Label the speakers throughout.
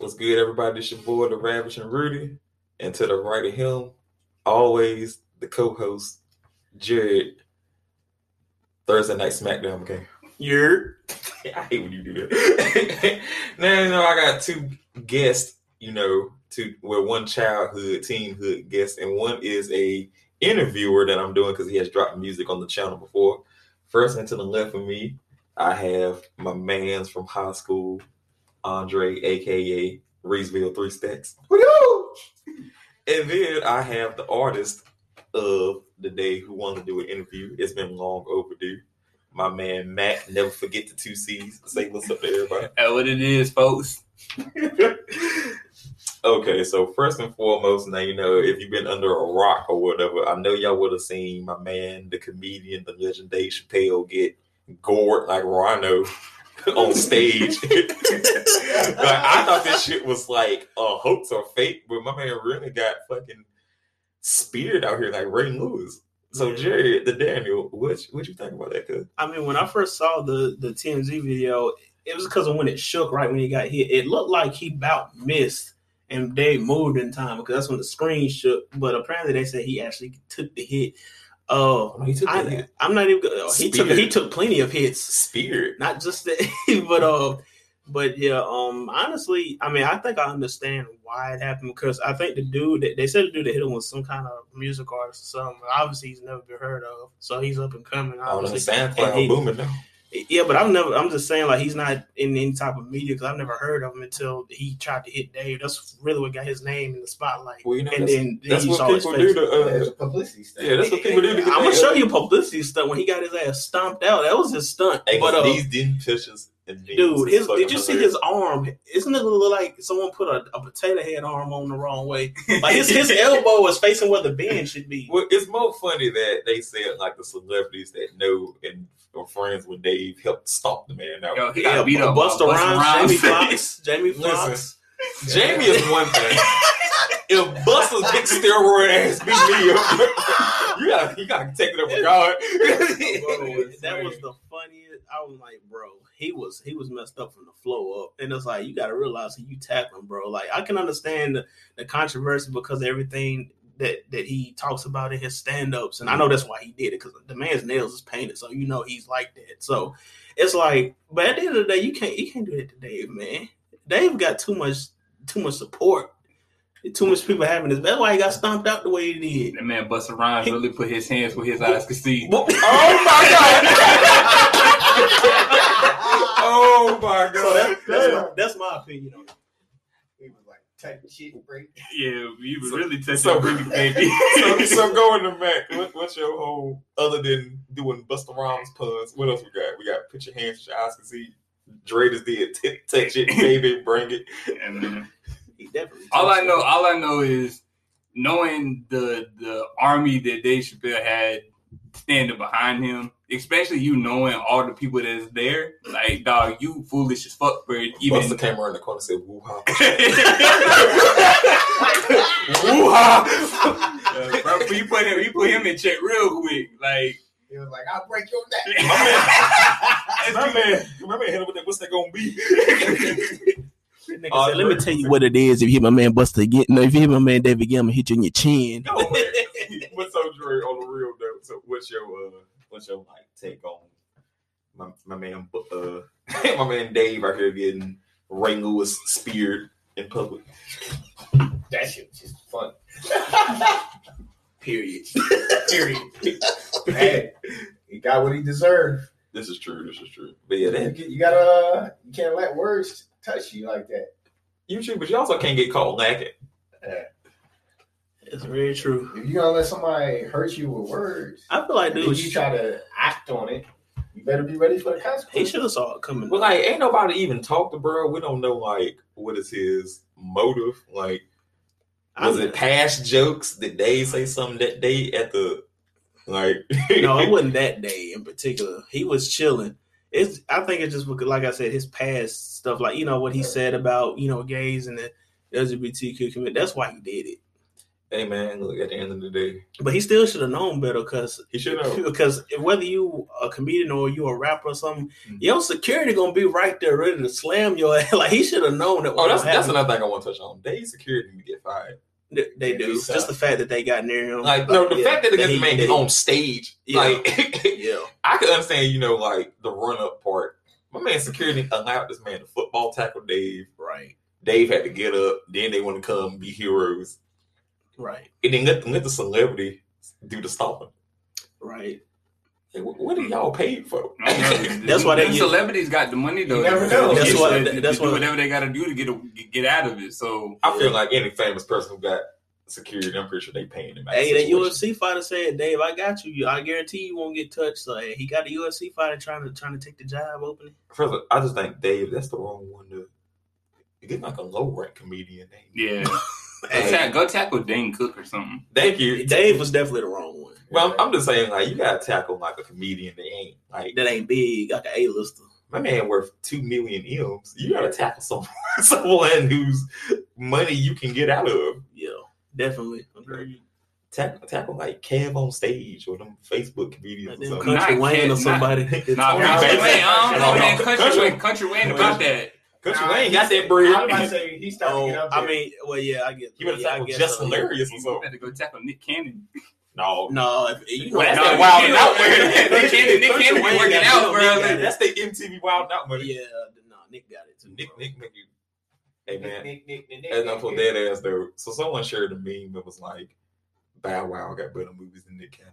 Speaker 1: What's good, everybody? It's your boy, the Ravishing Rudy. And to the right of him, always the co-host, Jared. Thursday night SmackDown game.
Speaker 2: You're.
Speaker 1: I hate when you do that. now, you know, I got two guests, you know, two well, one childhood, teenhood guest, and one is a interviewer that I'm doing because he has dropped music on the channel before. First and to the left of me, I have my man's from high school, Andre, aka Reesville Three Stacks. And then I have the artist of the day who wanted to do an interview. It's been long overdue. My man Macc, never forget the two C's. Say what's up to everybody.
Speaker 2: That's what it is, folks.
Speaker 1: okay, so first and foremost, now you know if you've been under a rock or whatever, I know y'all would have seen my man, the comedian, the legend Dave Chappelle, get gored like Rhino on stage. like, I thought this shit was like a hoax or fake, but my man really got fucking speared out here like Ray Lewis. So Jerry, the Daniel, what what you think about that? Cause
Speaker 2: I mean, when I first saw the the TMZ video, it was because of when it shook right when he got hit. It looked like he about missed and they moved in time because that's when the screen shook. But apparently they said he actually took the hit. Oh,
Speaker 1: he took
Speaker 2: I, I'm not even. oh, He took he took plenty of hits.
Speaker 1: speared.
Speaker 2: not just that, but uh, but yeah, um, honestly, I mean, I think I understand why it happened because I think the dude that they said the dude that hit him was some kind of music artist or something. Obviously, he's never been heard of, so he's up and coming.
Speaker 1: Oh, no,
Speaker 2: Obviously,
Speaker 1: SoundCloud
Speaker 2: And he-
Speaker 1: booming now.
Speaker 2: Yeah, but I've never. I'm just saying, like, he's not in any type of media because I've never heard of him until he tried to hit Dave. That's really what got his name in the spotlight.
Speaker 1: Well, you know,
Speaker 2: and
Speaker 1: that's,
Speaker 2: then, then
Speaker 1: that's
Speaker 2: you
Speaker 1: what people do to. Uh,
Speaker 3: a publicity stunt.
Speaker 1: yeah, that's what people do to.
Speaker 2: I'm gonna show you publicity stuff when he got his ass stomped out. That was his stunt.
Speaker 1: Hey,
Speaker 2: but uh,
Speaker 1: these didn't pictures. and
Speaker 2: Dude, his, did you see his arm? Isn't it look like someone put a, a potato head arm on the wrong way? Like his, his elbow was facing where the bend should be.
Speaker 1: Well, it's more funny that they said like the celebrities that know and are friends with Dave helped stop the man out.
Speaker 4: Yo, he got beat up.
Speaker 2: Busta
Speaker 4: by
Speaker 2: Rhymes, Jamie Foxx, Jamie Foxx.
Speaker 1: Listen. Jamie is one thing. if Busta's big steroid ass beat me up, you gotta you gotta take it up with God.
Speaker 2: That was the funniest. I was like, bro, he was he was messed up from the flow up, and it's like you got to realize who you tackling, bro. Like I can understand the, the controversy because everything that that he talks about in his stand ups, and I know that's why he did it because the man's nails is painted, so you know he's like that. So it's like, but at the end of the day, you can't you can't do that to Dave, man. Dave got too much too much support. Too much people having this. That's why he got stomped out the way he did.
Speaker 4: That man Busta Rhymes really put his hands where his eyes could see.
Speaker 1: oh my god! oh my
Speaker 2: So that,
Speaker 1: god!
Speaker 2: that's, my, that's my opinion on it.
Speaker 3: He was like, type shit, break.
Speaker 4: Yeah, you was
Speaker 1: So-
Speaker 4: really touching
Speaker 1: so-
Speaker 4: so, baby.
Speaker 1: so, so going to Macc, what, what's your whole other than doing Busta Rhymes puns? What else we got? We got put your hands, to your eyes can see. Dre just did t- touch it, baby, bring it.
Speaker 4: Yeah, uh, man.
Speaker 2: He definitely.
Speaker 4: all I
Speaker 2: touched
Speaker 4: know, all I know is knowing the the army that Dave Chappelle had standing behind him, especially you knowing all the people that's there. Like, dog, you foolish as fuck for
Speaker 1: Busta
Speaker 4: even.
Speaker 1: came around the corner and said, "Woo ha,
Speaker 4: Yeah,
Speaker 1: woo ha."
Speaker 4: bro, he put him, he put him in check real quick. Like,
Speaker 3: He was like, I'll break your neck.
Speaker 1: My man, my man hit him with that. What's that gonna be?
Speaker 2: Nigga
Speaker 1: Uh,
Speaker 2: said, Let me tell you what it is. If you hit my man Busta again, no, if you hit my man David again, I'm gonna hit you in your chin.
Speaker 1: No. What's up, Dre? On the real though. So, what's your uh, what's your like take on my my man uh my man Dave out here getting Ray Lewis speared in public?
Speaker 3: that shit was just fun.
Speaker 2: Period.
Speaker 3: Period. hey, he got what he deserved.
Speaker 1: This is true. This is true. But yeah,
Speaker 3: You, you gotta, you can't let words touch you like that.
Speaker 1: you true, but you also can't get caught lacking.
Speaker 2: It's very true.
Speaker 3: If you're gonna let somebody hurt you with words,
Speaker 2: I feel like dude,
Speaker 3: if you try to act on it, you better be ready for the
Speaker 2: he
Speaker 3: consequences.
Speaker 2: should have saw it coming.
Speaker 1: But like, ain't nobody even talked to bro. We don't know like what is his motive. Like, was it past jokes? Did they say something that day at the like?
Speaker 2: no, it wasn't that day in particular. He was chilling. It's I think it's just because, like I said, his past stuff, like you know what he said about you know gays and the LGBTQ community. That's why he did it.
Speaker 1: Hey man, look at the end of the day,
Speaker 2: But he still should have known better because
Speaker 1: he should have.
Speaker 2: because whether you a comedian or you a rapper or something,
Speaker 1: Mhm.
Speaker 2: your security gonna be right there ready to slam your ass. Like he should have known that.
Speaker 1: Oh, that's that's
Speaker 2: happening.
Speaker 1: another thing I want to touch on. Day security to get fired.
Speaker 2: They, they do. Just
Speaker 3: suck.
Speaker 2: the fact that they got near him.
Speaker 1: Like no, the
Speaker 2: yeah,
Speaker 1: fact that they got the man get on stage,
Speaker 2: Yeah.
Speaker 1: like
Speaker 2: Yeah,
Speaker 1: I could understand, you know, like the run up part. My man security allowed this man to football tackle Dave.
Speaker 2: right,
Speaker 1: Dave had to get up. Then they want to come be heroes,
Speaker 2: right,
Speaker 1: and then let, let the celebrity do the stomping.
Speaker 2: right.
Speaker 1: What, what are y'all paid for?
Speaker 2: That's why they
Speaker 4: Them
Speaker 2: get-
Speaker 4: celebrities got the money though.
Speaker 3: You never know.
Speaker 2: That's
Speaker 4: That's
Speaker 2: why-
Speaker 4: why.
Speaker 2: that's
Speaker 4: do
Speaker 2: why-
Speaker 4: whatever they got to do to get a, get out of it. So
Speaker 1: I feel like any famous person who got security, I'm pretty sure they paying him. out
Speaker 2: Hey,
Speaker 1: the
Speaker 2: that. UFC fighter said, "Dave, I got you. I guarantee you won't get touched." So hey, he got a UFC fighter trying to trying to take the job opening.
Speaker 1: First, of all, I just think Dave, that's the wrong one to get like a low rank comedian name.
Speaker 4: yeah, go,
Speaker 2: Hey,
Speaker 4: ta- go tackle Dane Cook or something.
Speaker 1: Thank you,
Speaker 2: Dave was definitely the wrong one.
Speaker 1: Well, I'm, I'm just saying, like you gotta tackle like a comedian that ain't like
Speaker 2: That ain't big, like an A-lister.
Speaker 1: my man worth two million M's. You gotta tackle someone, someone whose money you can get out of.
Speaker 2: Yeah, definitely. Agreed.
Speaker 1: Tackle, tackle like Kev on stage or them Facebook comedians
Speaker 2: Like
Speaker 1: or
Speaker 2: them
Speaker 1: something.
Speaker 2: Country
Speaker 4: Not
Speaker 2: Wayne
Speaker 4: Ken-
Speaker 2: or somebody.
Speaker 4: Nah,
Speaker 1: Tony
Speaker 4: Country
Speaker 1: Bates.
Speaker 4: Wayne, I don't know, man. Country
Speaker 1: Country-
Speaker 4: Wayne, Country Wayne about that.
Speaker 1: Country
Speaker 3: Nah,
Speaker 1: Wayne got that
Speaker 3: I was
Speaker 1: bread.
Speaker 3: about to say he started to
Speaker 2: Oh,
Speaker 3: get up
Speaker 2: I mean, well, yeah, I get.
Speaker 1: He would have
Speaker 2: yeah, I
Speaker 1: tackled
Speaker 2: guess
Speaker 1: just
Speaker 2: so.
Speaker 1: hilarious or
Speaker 4: You
Speaker 1: something.
Speaker 4: better go tackle Nick Cannon.
Speaker 1: No,
Speaker 2: No, if, you know,
Speaker 1: Well, that's
Speaker 4: No,
Speaker 1: that wild
Speaker 4: Cannon-
Speaker 1: out there.
Speaker 4: Nick Cannon, Nick Cannon be working out, bro.
Speaker 1: That's the MTV wild out money.
Speaker 2: Yeah, no, Nick got it too.
Speaker 1: Nick,
Speaker 2: bro.
Speaker 1: Nick, make you. Hey man,
Speaker 3: Nick, Nick, Nick, Nick,
Speaker 1: As
Speaker 3: Nick,
Speaker 1: not for dead ass though. So someone shared a meme that was like, Bow Wow got better movies than Nick Cannon.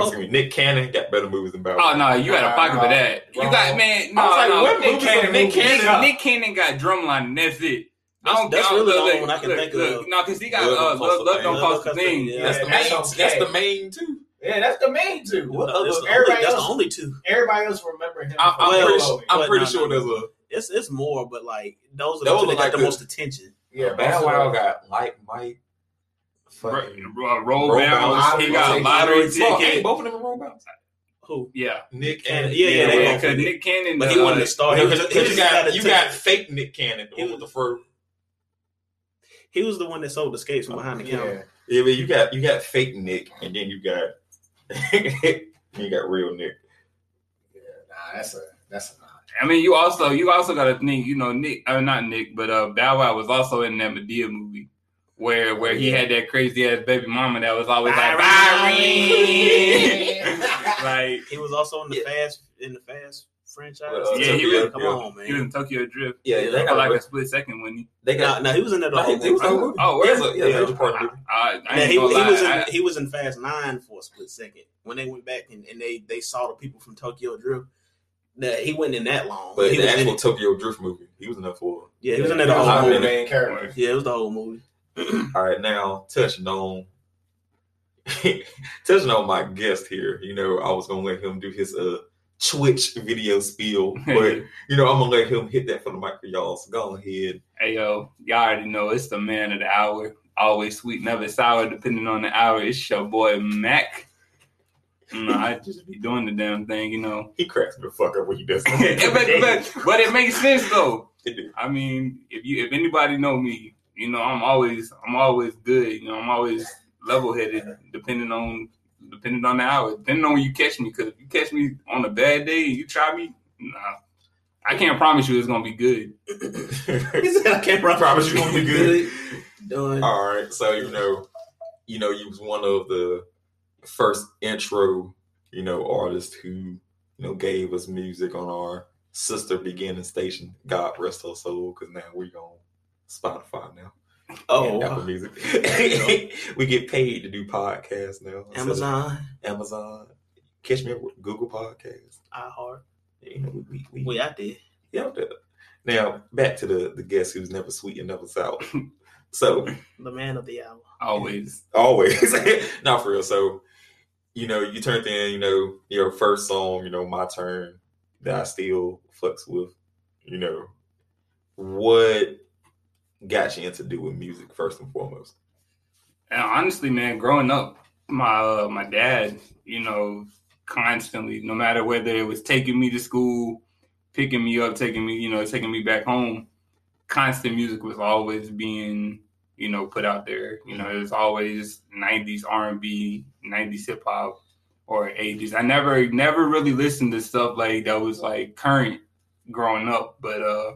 Speaker 1: I'm
Speaker 2: Oh.
Speaker 1: excuse me, Nick Cannon got better movies than Bow Wow.
Speaker 4: Oh no, you got a pocket for that. You
Speaker 3: Wrong.
Speaker 4: got man. No,
Speaker 1: I was like,
Speaker 4: no.
Speaker 1: what
Speaker 4: Nick
Speaker 1: movies
Speaker 4: Cannon,
Speaker 1: of Nick
Speaker 4: Nick
Speaker 1: Cannon?
Speaker 4: Cannon, Nick Cannon got drumline, and that's it. I don't,
Speaker 2: that's
Speaker 4: I don't-
Speaker 2: really the only one I can
Speaker 4: look,
Speaker 2: think
Speaker 4: look,
Speaker 2: of.
Speaker 4: No, because he got
Speaker 1: Love
Speaker 4: uh,
Speaker 1: Don't
Speaker 4: love,
Speaker 1: Cost a
Speaker 4: love
Speaker 1: Thing.
Speaker 4: don't
Speaker 2: Love
Speaker 4: cost a
Speaker 2: Don't Cost a
Speaker 4: thing.
Speaker 2: Thing, yeah.
Speaker 1: That's the main.
Speaker 3: that's
Speaker 1: That's the main two.
Speaker 3: Yeah, that's the main two. What
Speaker 2: No,
Speaker 3: other?
Speaker 2: that's, the only,
Speaker 3: Everybody
Speaker 2: that's the only two.
Speaker 3: everybody else remember him.
Speaker 1: I'm, I'm
Speaker 2: Well,
Speaker 1: pretty,
Speaker 3: Solo.
Speaker 1: I'm pretty
Speaker 2: no,
Speaker 1: sure
Speaker 2: no,
Speaker 1: there's a
Speaker 2: It's it's more, but like those are
Speaker 1: Those
Speaker 2: the two that got the
Speaker 1: the-
Speaker 2: most attention.
Speaker 3: Yeah,
Speaker 1: Bow Wow got like Mike. Fucking
Speaker 4: Roll, roll
Speaker 1: Roll
Speaker 4: bounce.
Speaker 1: bounce.
Speaker 4: He got
Speaker 3: Lottery
Speaker 4: lottery
Speaker 2: ticket.
Speaker 4: Ticket.
Speaker 1: ain't both of them roll bounce.
Speaker 2: Who?
Speaker 4: Yeah,
Speaker 1: Nick
Speaker 2: Cannon.
Speaker 1: and
Speaker 2: Yeah, yeah, they
Speaker 4: yeah. Because. Nick Cannon,
Speaker 2: But he
Speaker 4: uh,
Speaker 2: wasn't the star. He was,
Speaker 1: Because
Speaker 2: he
Speaker 1: you got you got fake Nick Cannon, the
Speaker 2: He
Speaker 1: one with
Speaker 2: was-
Speaker 1: the fur.
Speaker 2: He was the one that sold the skates from behind the counter.
Speaker 3: Yeah.
Speaker 1: Yeah, but you got you got fake Nick, and then you got you got real Nick.
Speaker 3: Yeah, nah, that's a that's a nah.
Speaker 4: I mean, you also you also got to think, you know, Nick, uh, not Nick, but uh, Bow Wow was also in that Madea movie where where he had that crazy ass baby mama that was always like
Speaker 2: Byron.
Speaker 4: Byron. like
Speaker 2: He was also in the
Speaker 1: Yeah.
Speaker 2: fast in the fast franchise.
Speaker 1: Well, uh,
Speaker 4: Yeah, he
Speaker 1: Tokyo
Speaker 4: was-
Speaker 2: Come
Speaker 1: Drift.
Speaker 2: on, man.
Speaker 4: he was in Tokyo Drift.
Speaker 1: Yeah,
Speaker 2: Yeah,
Speaker 1: they got
Speaker 4: like a split second when he.
Speaker 1: they
Speaker 2: No,
Speaker 1: got.
Speaker 2: no, he was in there the
Speaker 1: No,
Speaker 2: whole
Speaker 1: he, he was
Speaker 2: movie.
Speaker 1: in the movie.
Speaker 4: Oh,
Speaker 1: yeah,
Speaker 4: where?
Speaker 1: it's a- yeah,
Speaker 2: Yeah.
Speaker 1: major part of.
Speaker 4: I, I
Speaker 2: Yeah, he, he was in
Speaker 4: I-
Speaker 2: he was in Fast Nine for a split second when they went back and, and they they saw the people from Tokyo Drift. That he wasn't in that long.
Speaker 1: But
Speaker 2: he
Speaker 1: the
Speaker 2: was
Speaker 1: actual
Speaker 2: it.
Speaker 1: Tokyo Drift movie, he was in there for.
Speaker 2: yeah, he was in that the whole movie.
Speaker 3: main character.
Speaker 2: Yeah, it was the whole movie.
Speaker 1: All right, now touching on touching on my guest here. You know, I was gonna let him do his uh Twitch video spiel, but you know, I'm gonna let him hit that for the mic for y'all. So go ahead.
Speaker 4: Hey yo, y'all already know it's the man of the hour. Always sweet, never sour, depending on the hour. It's your boy Macc. Know, I just be doing the damn thing, you know.
Speaker 1: He cracks me the fuck up when he does.
Speaker 4: But, but, but it makes sense though.
Speaker 1: It.
Speaker 4: I mean, if you if anybody know me, you know I'm always I'm always good. You know I'm always level headed, depending on depending on the hour, depending on when you catch me. Because if you catch me on a bad day and you try me, nah, I can't promise you it's gonna be good.
Speaker 2: He said, "I can't
Speaker 1: Promise you it's gonna be good.
Speaker 2: Done.
Speaker 1: All right, so you know, you know, you was one of the first intro, you know, artists who you know gave us music on our sister beginning station. God rest her soul, because now we on Spotify now.
Speaker 2: Oh,
Speaker 1: and Apple Music. we get paid to do podcasts now.
Speaker 2: Amazon,
Speaker 1: Amazon. Catch me with Google Podcasts.
Speaker 2: iHeart.
Speaker 1: You know, we we, we
Speaker 2: We out there.
Speaker 1: yeah, out there. Now back to the the guest who's never sweet and never sour. so
Speaker 2: The man of the hour.
Speaker 4: Always.
Speaker 1: always, not for real. So you know, you turned in, you know, your first song, you know, my turn that I still flex with. You know, what got you into doing music first and foremost?
Speaker 4: And honestly, man, growing up, my uh, my dad, you know, constantly, no matter whether it was taking me to school, picking me up, taking me, you know, taking me back home, constant music was always being, you know, put out there. You know, it was always '90s R&B, '90s hip hop, or '80s. I never, never really listened to stuff like that was like current growing up. But uh,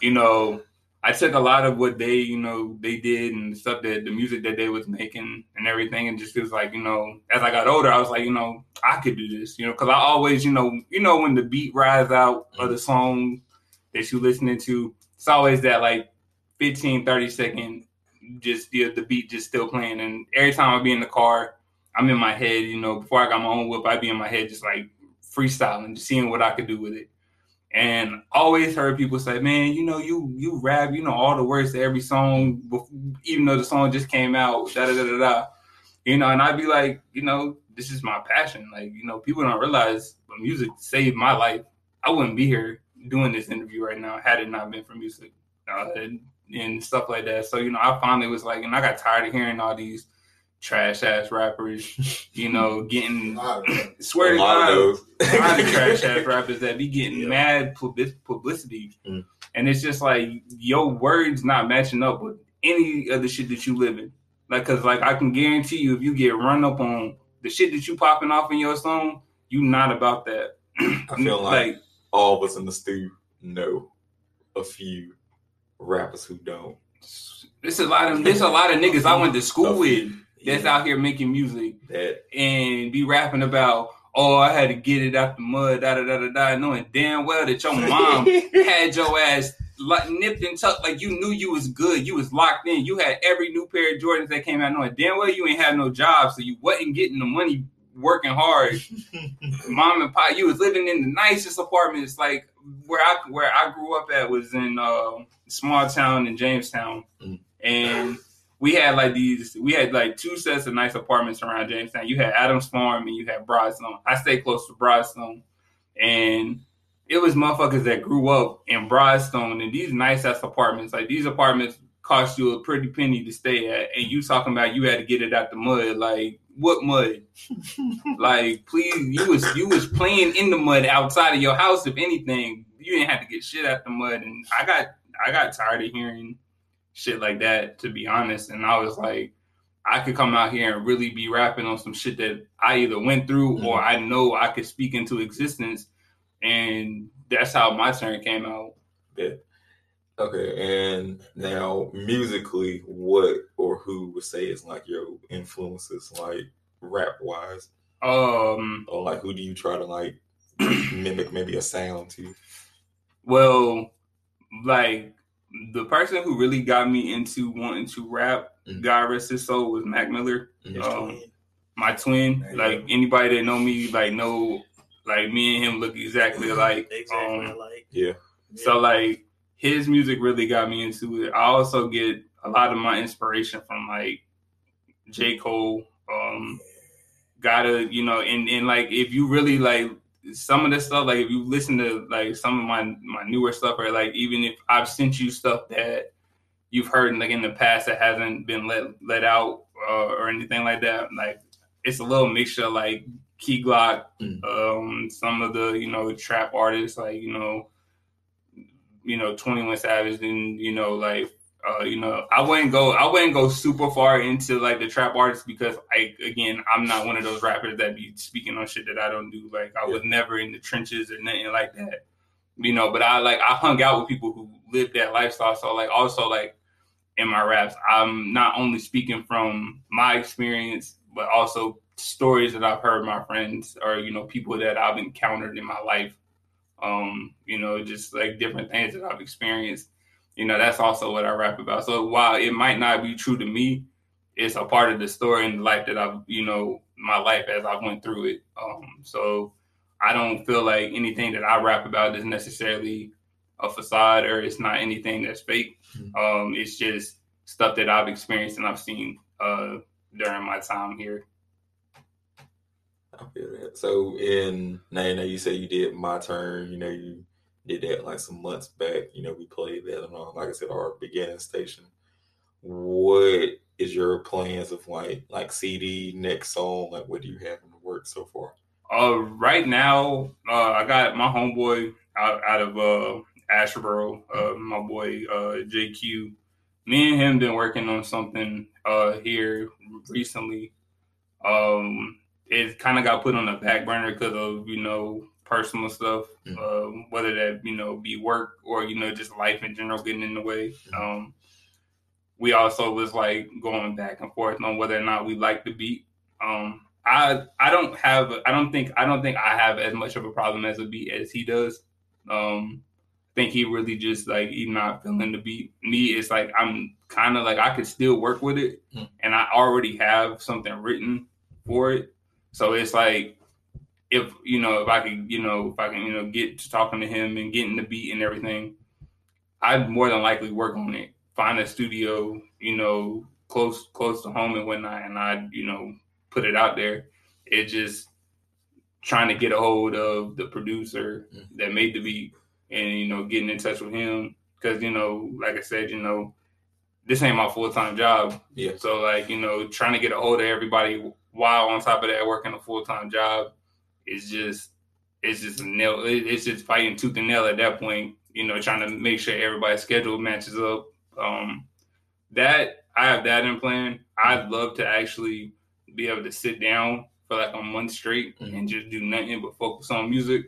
Speaker 4: you know, I took a lot of what they, you know, they did and stuff that the music that they was making and everything, and just was like, you know, as I got older, I was like, you know, I could do this, you know, because I always, you know, you know, when the beat rides out of the song that you listening to, it's always that like 15, 30 second, just the the beat just still playing, and every time I be in the car, I'm in my head, you know, before I got my own whip, I'd be in my head just like freestyling, just seeing what I could do with it. And always heard people say, "Man, you know, you you rap, you know all the words to every song, even though the song just came out." Da da da da da. You know, and I'd be like, you know, this is my passion. Like, you know, people don't realize, music saved my life. I wouldn't be here doing this interview right now had it not been for music uh, and, and stuff like that. So, you know, I finally was like, and I got tired of hearing all these trash ass rappers, you know, getting swear to God, a lot of trash ass rappers that be getting yeah. mad publicity, mm. and it's just like your words not matching up with any of the shit that you live in. Like, cause like I can guarantee you, if you get run up on the shit that you popping off in your song, you not about that.
Speaker 1: I feel like, like all of us in the studio know a few rappers who don't.
Speaker 4: There's a lot of there's a lot of niggas I went to school with that's yeah. out here making music that. and be rapping about, oh, I had to get it out the mud, da da da da da, knowing damn well that your mom had your ass like nipped and tucked, like you knew you was good, you was locked in, you had every new pair of Jordans that came out, knowing damn well you ain't had no job, so you wasn't getting the money working hard. mom and pop, you was living in the nicest apartments, like where I where I grew up at was in uh, small town in Jamestown, mm. and we had like these, we had like two sets of nice apartments around Jamestown. You had Adams Farm and you had Broadstone. I stayed close to Broadstone, and it was motherfuckers that grew up in Broadstone and these nice ass apartments. Like these apartments cost you a pretty penny to stay at, and you talking about you had to get it out the mud. Like what mud? like please, you was you was playing in the mud outside of your house. If anything, you didn't have to get shit out the mud. And I got I got tired of hearing shit like that, to be honest. And I was like, I could come out here and really be rapping on some shit that I either went through mm-hmm. or I know I could speak into existence. And that's how my turn came out.
Speaker 1: Yeah. Okay, and now musically, what or who would say is like your influences, like rap wise?
Speaker 4: Um,
Speaker 1: or like who do you try to like mimic maybe a sound to?
Speaker 4: Well, like the person who really got me into wanting to rap, mm-hmm. God rest his soul, was Mac Miller. Mm-hmm. Um, my twin. Like anybody that know me, like know, like me and him look exactly alike.
Speaker 2: Exactly um, alike.
Speaker 1: Yeah.
Speaker 4: So like his music really got me into it. I also get a lot of my inspiration from like J. Cole. Um, gotta, you know, and, and like if you really like some of this stuff, like if you listen to like some of my my newer stuff, or like even if I've sent you stuff that you've heard like in the past that hasn't been let let out uh, or anything like that, like it's a little mixture like Key Glock, mm. um, some of the you know trap artists like you know, you know Twenty One Savage, and you know like uh, you know, I wouldn't go. I wouldn't go super far into like the trap artists because I, again, I'm not one of those rappers that be speaking on shit that I don't do. Like I was never in the trenches or nothing like that, you know. But I like I hung out with people who lived that lifestyle. So like also like in my raps, I'm not only speaking from my experience, but also stories that I've heard my friends or you know people that I've encountered in my life. Um, you know, just like different things that I've experienced you know, that's also what I rap about. So while it might not be true to me, it's a part of the story and the life that I've, you know, my life as I went through it. Um, so I don't feel like anything that I rap about is necessarily a facade or it's not anything that's fake. Mm-hmm. Um, it's just stuff that I've experienced and I've seen uh, during my time here.
Speaker 1: I feel that. So in now, you know, you say you did my turn. You know, you did that like some months back. You know, we played that on, like I said, our beginning station. What is your plans of like like CD next song? Like, what do you have in the works so far?
Speaker 4: Uh, right now, uh, I got my homeboy out, out of uh uh, my boy uh JQ me and him been working on something uh here recently. Um, it kind of got put on the back burner because of you know personal stuff,
Speaker 1: Mhm.
Speaker 4: um, whether that you know be work or you know just life in general getting in the way.
Speaker 1: Mhm.
Speaker 4: Um, we also was like going back and forth on whether or not we like the beat. Um, I I don't have I don't think I don't think I have as much of a problem as a beat as he does. Um, I think he really just like he not feeling the beat. Me, it's like I'm kind of like I could still work with it,
Speaker 1: Mm.
Speaker 4: and I already have something written for it. So it's like if you know if I could you know if I can you know get to talking to him and getting the beat and everything, I'd more than likely work on it. Find a studio, you know, close close to home and whatnot, and I'd you know put it out there. It just trying to get a hold of the producer that made the beat and you know getting in touch with him because you know like I said you know this ain't my full time job
Speaker 1: Yeah.
Speaker 4: so like you know trying to get a hold of everybody while on top of that working a full time job is just it's just nail it's just fighting tooth and nail at that point you know trying to make sure everybody's schedule matches up um that I have that in plan I'd love to actually be able to sit down for like a month straight
Speaker 1: Mhm.
Speaker 4: and just do nothing but focus on music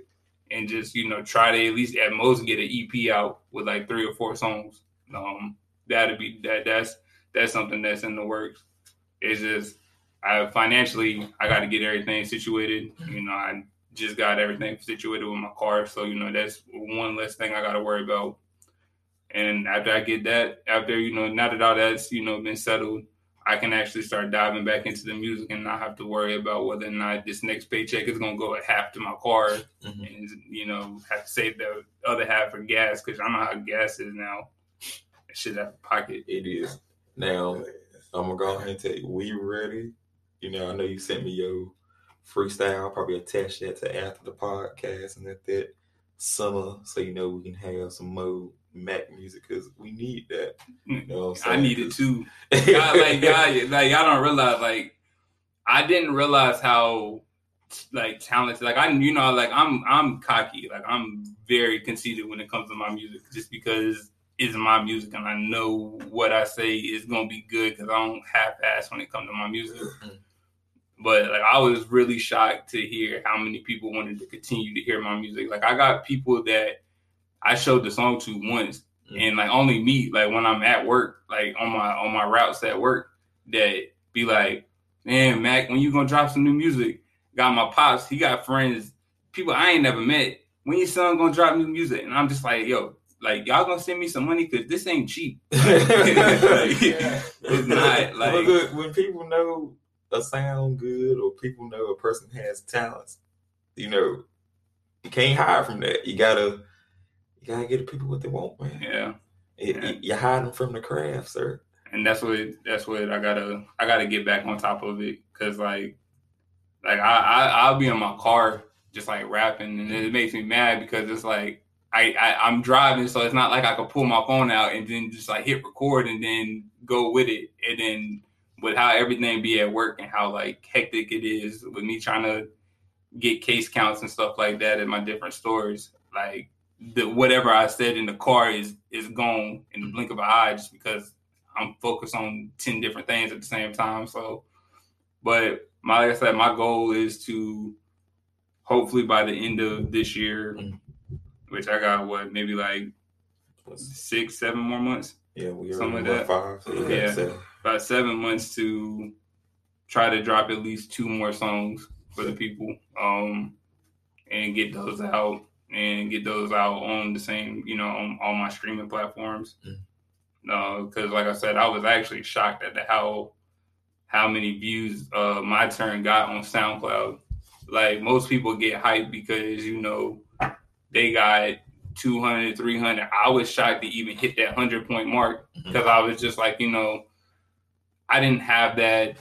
Speaker 4: and just you know try to at least at most get an EP out with like three or four songs. Um, that'd be that that's that's something that's in the works. It's just I financially I got to get everything situated. You know, I just got everything situated with my car, so you know that's one less thing I got to worry about. And after I get that, after you know, now that all that's you know been settled, I can actually start diving back into the music and not have to worry about whether or not this next paycheck is gonna go half to my car
Speaker 1: Mhm.
Speaker 4: and you know have to save the other half for gas because I know how gas is now. That shit out of pocket.
Speaker 1: It is. Now, I'm gonna go ahead and tell you, we ready. You know, I know you sent me your freestyle. I'll probably attach that to after the podcast and at that summer, so you know we can have some more Macc music because we need that. You mm. know what I'm
Speaker 4: I need it too. God, like y'all, like y'all don't realize. Like I didn't realize how like talented. Like I, you know, like I'm I'm cocky. Like I'm very conceited when it comes to my music, just because it's my music and I know what I say is gonna be good because I don't half-ass when it comes to my music.
Speaker 1: Mm.
Speaker 4: But like I was really shocked to hear how many people wanted to continue to hear my music. Like I got people that I showed the song to once mm. and like only me, like when I'm at work, like on my on my routes at work, that be like, Man, Macc, when you gonna drop some new music? Got my pops, he got friends, people I ain't never met. When your son gonna drop new music? And I'm just like, yo, like y'all gonna send me some money because this ain't cheap. Like, it's not like
Speaker 1: when people know a sound good or people know a person has talents, you know, you can't hide from that. You gotta, you gotta get the people what they want, man.
Speaker 4: yeah.
Speaker 1: It-
Speaker 4: Yeah.
Speaker 1: You hide them from the craft, sir.
Speaker 4: and that's what that's what I gotta I gotta get back on top of it because like like I, I I'll be in my car just like rapping and it makes me mad because it's like I, I I'm driving so it's not like I could pull my phone out and then just like hit record and then go with it and then with how everything be at work and how like hectic it is with me trying to get case counts and stuff like that at my different stores like the whatever I said in the car is is gone in the blink of an eye just because I'm focused on 10 different things at the same time. So, but my, like I said, my goal is to hopefully by the end of this year,
Speaker 1: Mhm.
Speaker 4: which I got what, maybe like six, seven more months,
Speaker 1: Yeah, we
Speaker 4: Something like
Speaker 1: month five. So
Speaker 4: Yeah.
Speaker 1: yeah.
Speaker 4: About seven months to try to drop at least two more songs for the people um, and get those out and get those out on the same, you know, on all my streaming platforms. No, because, like I said, I was actually shocked at the how how many views uh, my turn got on SoundCloud. Like most people get hyped because you know they got 200, 300. I was shocked to even hit that 100 point mark because I was just like, you know, I didn't have that,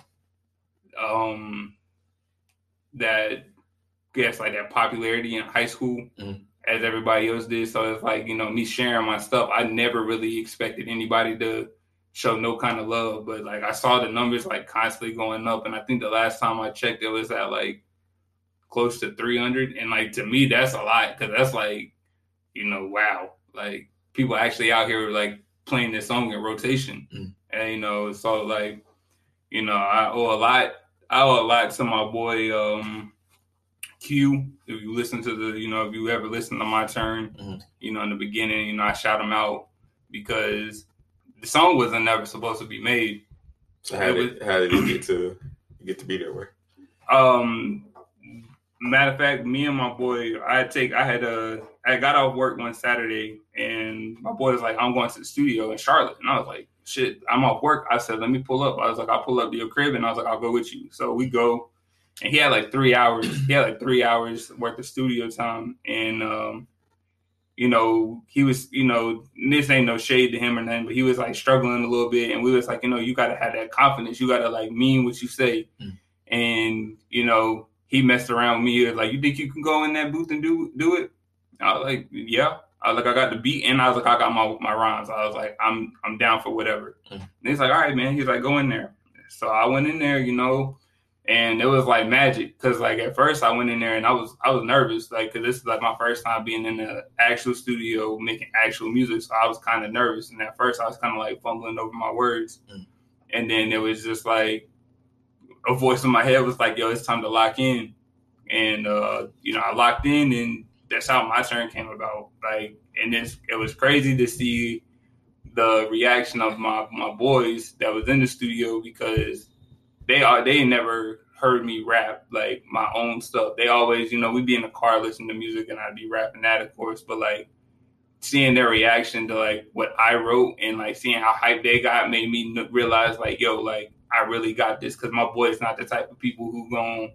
Speaker 4: um, that guess like that popularity in high school
Speaker 1: Mhm.
Speaker 4: as everybody else did. So it's like, you know, me sharing my stuff, I never really expected anybody to show no kind of love. But like I saw the numbers like constantly going up. And I think the last time I checked, it was at like close to 300. And like to me, that's a lot because that's like, you know, wow. Like people actually out here like playing this song in rotation.
Speaker 1: Mm.
Speaker 4: And you know, so like, you know, I owe a lot. I owe a lot to my boy um Q. If you listen to the, you know, if you ever listen to my turn,
Speaker 1: Mhm.
Speaker 4: you know, in the beginning, you know, I shout him out because the song wasn't never supposed to be made.
Speaker 1: So how did how did you get to get to be that way?
Speaker 4: Um, matter of fact, me and my boy, I take, I had a, I got off work one Saturday, and my boy was like, "I'm going to the studio in Charlotte," and I was like, "Shit, I'm off work." I said, "Let me pull up." I was like, "I'll pull up to your crib," and I was like, "I'll go with you." So we go, and he had like three hours. He had like three hours worth of studio time, and um, you know, he was, you know, this ain't no shade to him or nothing, but he was like struggling a little bit, and we was like, you know, you got to have that confidence. You got to like mean what you say,
Speaker 1: Mm.
Speaker 4: and you know, he messed around with me. He was like, "You think you can go in that booth and do do it?" I was like, "Yeah." I was like, "I got the beat," and I was like, "I got my my rhymes." I was like, "I'm I'm down for whatever."
Speaker 1: Mm.
Speaker 4: And he's like, "All right, man." He's like, "Go in there." So I went in there, you know, and it was like magic because like at first I went in there and I was I was nervous like because this is like my first time being in the actual studio making actual music, so I was kind of nervous. And at first I was kind of like fumbling over my words,
Speaker 1: Mm.
Speaker 4: and then it was just like a voice in my head was like, "Yo, it's time to lock in," and uh, you know I locked in, and that's how my turn came about. Like, and it's it was crazy to see the reaction of my my boys that was in the studio because they are they never heard me rap like my own stuff. They always, you know, we'd be in the car listening to music and I'd be rapping that, of course, but like seeing their reaction to like what I wrote and like seeing how hyped they got made me realize like, yo, like I really got this because my boy's not the type of people who gon'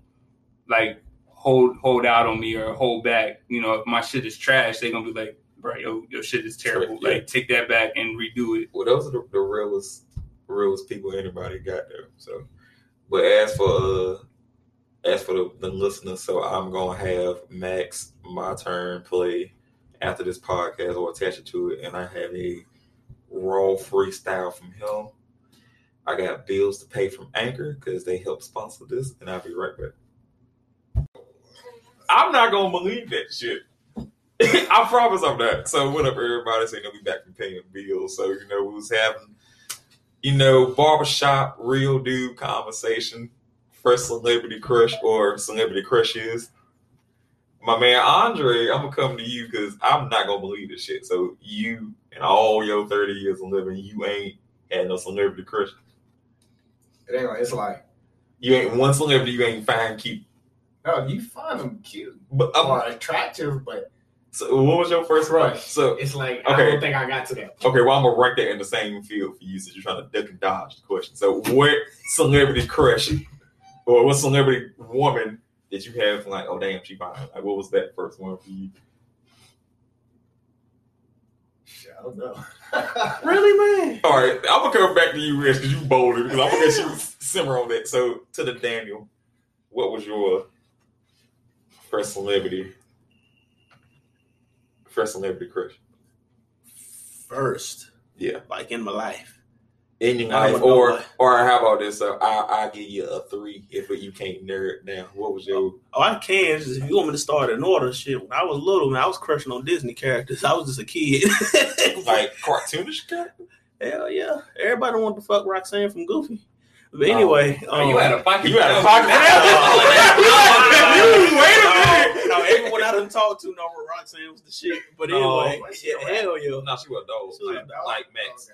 Speaker 4: like hold hold out on me or hold back. You know, if my shit is trash, they gonna be like, bro, yo, your shit is terrible.
Speaker 1: Yeah.
Speaker 4: Like take that back and redo it.
Speaker 1: Well, those are the, the realest, realest people anybody got there. So, but as for uh, as for the, the listeners, so I'm gonna have Macc's my turn play after this podcast or attach it to it, and I have a raw freestyle from him. I got bills to pay from Anchor because they help sponsor this, and I'll be right back. I'm not gonna believe that shit. I promise I'm not. So what up, everybody? So you know we back from paying bills. So you know we was having, you know, barbershop real dude conversation, first celebrity crush or celebrity crushes. My man Andre, I'm gonna come to you because I'm not gonna believe this shit. So you and all your 30 years of living, you ain't had no celebrity crush.
Speaker 3: It ain't like, it's like,
Speaker 1: You ain't one celebrity you ain't find cute.
Speaker 3: No, you find them cute
Speaker 1: But um,
Speaker 3: or attractive, but
Speaker 1: so what was your first
Speaker 3: Crush.
Speaker 1: crush? So
Speaker 3: it's like I
Speaker 1: Okay.
Speaker 3: don't think I got to that.
Speaker 1: Okay, well, I'm gonna rank that in the same field for you since you're trying to duck and dodge the question. So, what celebrity crush or what celebrity woman did you have? Like, oh damn, she fine. Like, what was that first one for you?
Speaker 3: I don't know.
Speaker 2: Really, man?
Speaker 1: All right, I'm gonna come back to you, Rich, because you bolder. Because I'm gonna let you simmer on that. So, to the Daniel, what was your first celebrity? First celebrity crush
Speaker 2: First,
Speaker 1: Yeah.
Speaker 2: like in my life.
Speaker 1: in your life, or or how about this? Uh, I I'll give you a three if you can't narrow it down. What was your
Speaker 2: Oh, I can. Just, if you want me to start in order, shit. When I was little, man, I was crushing on Disney characters. I was just a kid.
Speaker 1: like cartoonish character?
Speaker 2: Hell yeah. Everybody wanted to fuck Roxanne from Goofy. But anyway,
Speaker 4: Oh,
Speaker 2: um,
Speaker 4: you had a pocket.
Speaker 1: You had a pocket.
Speaker 2: no,
Speaker 1: Wait a minute.
Speaker 2: No, no, everyone I done talked to know Roxanne was the shit. But
Speaker 1: No,
Speaker 2: anyway,
Speaker 3: but she
Speaker 2: yeah,
Speaker 3: a
Speaker 2: hell yeah.
Speaker 1: No, she was a dog.
Speaker 2: She was a
Speaker 1: like,
Speaker 2: dog.
Speaker 1: like Max.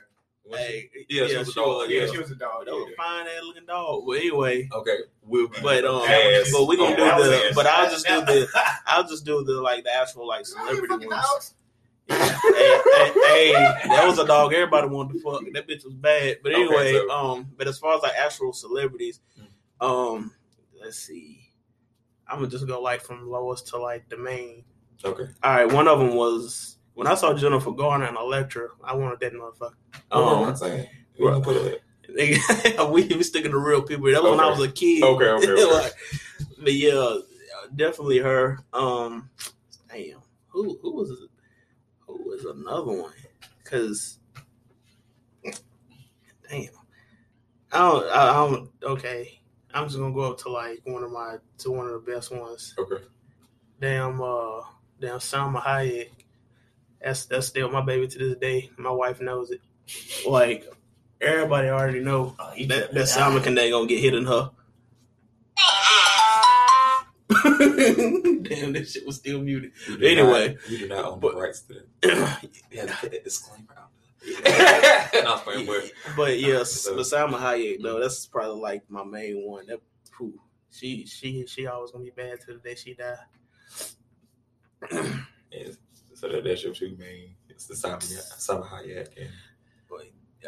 Speaker 1: Was she?
Speaker 2: Hey,
Speaker 1: Yeah, she was a dog,
Speaker 3: Yeah,
Speaker 1: Yeah.
Speaker 3: she was a dog.
Speaker 2: That was
Speaker 3: yeah.
Speaker 2: a fine ass looking dog. But anyway,
Speaker 1: Okay, we'll be.
Speaker 2: But, um,
Speaker 1: ass.
Speaker 2: but we gonna do the-
Speaker 1: ass.
Speaker 2: but I'll just do the- I'll just do the like the actual like celebrity
Speaker 3: Fucking
Speaker 2: ones. Hey, hey, that was a dog everybody wanted to fuck. That bitch was bad. But
Speaker 1: Okay,
Speaker 2: anyway,
Speaker 1: so-
Speaker 2: um, but as far as like actual celebrities, um, let's see. I'm gonna just go like from lowest to like the main.
Speaker 1: Okay.
Speaker 2: All right, one of them was when I saw Jennifer Garner and Elektra. I wanted that motherfucker.
Speaker 1: I'm
Speaker 2: Um,
Speaker 1: saying. We gonna put it.
Speaker 2: we we sticking to real people. That was when I was a kid.
Speaker 1: Okay, okay, okay.
Speaker 2: Like, but yeah, definitely her. Um, damn, who who was was another one? Because damn, I don't, I, don't. Okay, I'm just gonna go up to like one of my to one of the best ones.
Speaker 1: Okay.
Speaker 2: Damn, uh, damn, Salma Hayek. That's that's still my baby to this day. My wife knows it. like everybody already know
Speaker 3: Oh,
Speaker 2: that that Salmon
Speaker 3: die.
Speaker 2: gonna get hit in her. Damn, this shit was still muted. Anyway.
Speaker 1: not, we do not own
Speaker 2: But-
Speaker 1: the rights to that. Yeah, that disclaimer out. Not playing, but
Speaker 2: but yes,
Speaker 1: So-
Speaker 2: but Salma Hayek though, mm-hmm. that's probably like my main one. That whew, she she she always gonna be bad till the day she die.
Speaker 1: yeah, so that, that's your two main. It's the Saba Saba Hayek and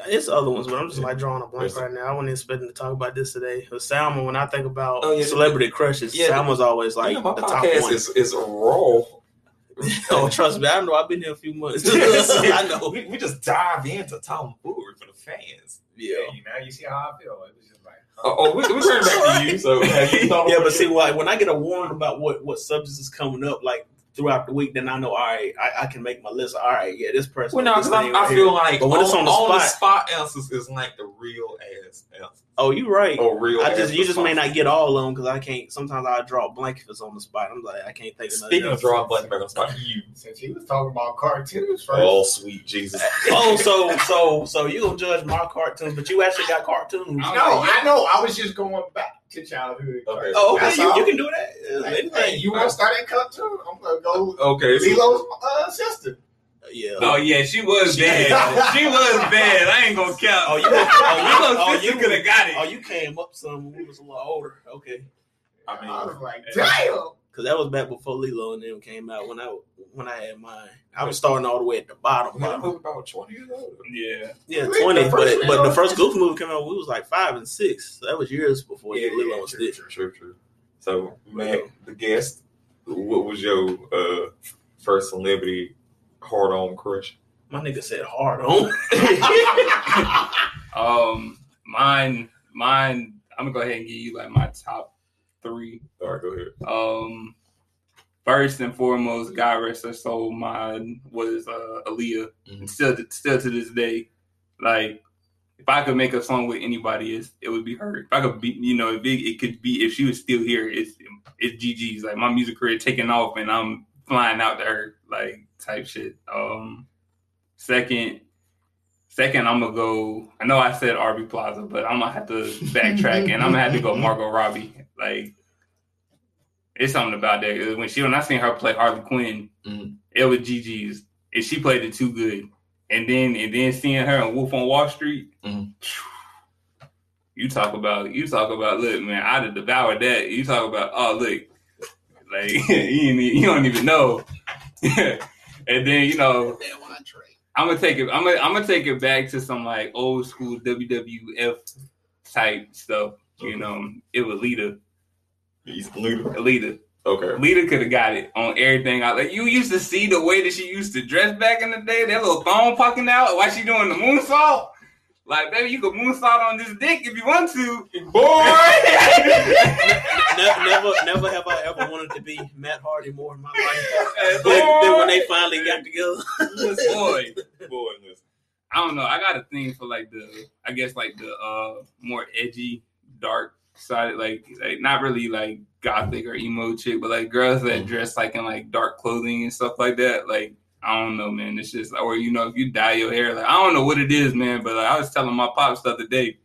Speaker 2: It's other ones, but I'm just like drawing a blank
Speaker 1: There's-
Speaker 2: right now. I wasn't expecting to talk about this today. But Salma, when I think about
Speaker 1: Oh, yeah,
Speaker 2: celebrity crushes,
Speaker 1: yeah,
Speaker 2: Salma's always like
Speaker 1: you know, my
Speaker 2: the top one.
Speaker 1: is is raw.
Speaker 2: oh, trust me, I know. I've been here a few months. I know.
Speaker 1: We, we just dive into Tom Ford for the fans.
Speaker 2: Yeah.
Speaker 3: Yeah, you now you see how I feel. It was just like,
Speaker 1: Oh, oh we, we turn back to you. So have you thought
Speaker 2: yeah,
Speaker 1: about
Speaker 2: but see,
Speaker 1: it?
Speaker 2: like when I get a warning about what what subjects is coming up, like throughout the week, then I know, all right, I, I can make my list. All right, yeah, this person.
Speaker 1: Well, no,
Speaker 2: this
Speaker 1: because
Speaker 2: thing
Speaker 1: I, I
Speaker 2: right
Speaker 1: feel
Speaker 2: here.
Speaker 1: like
Speaker 2: But when
Speaker 1: on,
Speaker 2: it's on the
Speaker 1: on the
Speaker 2: spot-
Speaker 1: spot answers is like the real ass answers.
Speaker 2: oh, you right.
Speaker 1: Oh, real.
Speaker 2: I
Speaker 1: ass
Speaker 2: just you just may not get all of them because I can't. Sometimes I draw a blank if it's on the spot. I'm like, I can't think of
Speaker 1: Speaking of
Speaker 2: else.
Speaker 1: drawing blank back on the spot, you.
Speaker 3: since he was talking about cartoons first.
Speaker 1: Oh, sweet Jesus.
Speaker 2: oh, so so so you gonna judge my cartoons, but you actually got cartoons.
Speaker 3: no, I know. I was just going back to childhood.
Speaker 1: Okay.
Speaker 2: Oh, okay, you, you can do that. Uh,
Speaker 3: Hey,
Speaker 2: Anything.
Speaker 3: hey, you want to start that cartoon? I'm gonna go.
Speaker 1: Okay.
Speaker 3: Lilo's uh, sister.
Speaker 2: yeah.
Speaker 4: Oh yeah, she was bad. she was bad. I ain't gonna count.
Speaker 2: Oh, you-
Speaker 4: oh,
Speaker 2: oh,
Speaker 4: oh,
Speaker 2: you-
Speaker 4: you could have got it.
Speaker 2: Oh, you came up some we was a little older. Okay.
Speaker 1: I mean,
Speaker 3: I was
Speaker 1: mean,
Speaker 3: like, damn.
Speaker 2: Cause that was back before Lilo and them came out when I when I had mine. I was starting all the way at the bottom.
Speaker 1: we
Speaker 2: bottom.
Speaker 1: about 20 years old.
Speaker 4: yeah.
Speaker 2: Yeah,
Speaker 3: Wait,
Speaker 2: twenty.
Speaker 3: the
Speaker 2: But but the first Goofy movie came out, we was like five and six. So that was years before
Speaker 1: Yeah,
Speaker 2: Lilo
Speaker 1: yeah,
Speaker 2: and
Speaker 1: true,
Speaker 2: Stitch.
Speaker 1: true, true, true. So, Macc, the guest, what was your uh, first celebrity hard on crush?
Speaker 2: My nigga said hard on.
Speaker 4: Um, mine, mine. I'm gonna go ahead and give you like my top three.
Speaker 1: All right, go ahead.
Speaker 4: Um, first and foremost, God rest her soul. Mine was uh, Aaliyah.
Speaker 1: Mhm.
Speaker 4: Still, still to this day, like if I could make a song with anybody, it's, it would be her. If I could be, you know, if it, it could be, if she was still here, it's it's GG's. Like my music career taking off, and I'm flying out to her, like type shit. Um, second. Second, I'm gonna go. I know I said Aubrey Plaza, but I'm gonna have to backtrack, and I'm gonna have to go Margot Robbie. Like, it's something about that. When she when I seen her play Harley Quinn,
Speaker 1: Mhm.
Speaker 4: it was GG's, and she played it too good. And then and then seeing her in Wolf on Wall Street,
Speaker 1: Mhm.
Speaker 4: you talk about you talk about look, man, I'd have devoured that. You talk about oh look, like you, ain't you don't even know. and then you know I'm gonna take it. I'm gonna I'm gonna take it back to some like old school WWF type stuff. You know, it was Lita.
Speaker 1: He's leader.
Speaker 4: Lita.
Speaker 1: Okay.
Speaker 4: Lita could have got it on everything. I like you used to see the way that she used to dress back in the day. That little thong poking out while she doing the moonsault. Like, baby, you could moonsault on this dick if you want to.
Speaker 2: Ne- never, never have I ever wanted to be Matt Hardy more in my life than, than when they finally got together.
Speaker 4: Boy.
Speaker 1: Boy, listen.
Speaker 4: I don't know. I got a thing for like the, I guess like the uh more edgy, dark side, like like not really like gothic or emo chick, but like girls that dress like in like dark clothing and stuff like that. Like I don't know, man. It's just or you know if you dye your hair, like I don't know what it is, man. But like, I was telling my pops the other day,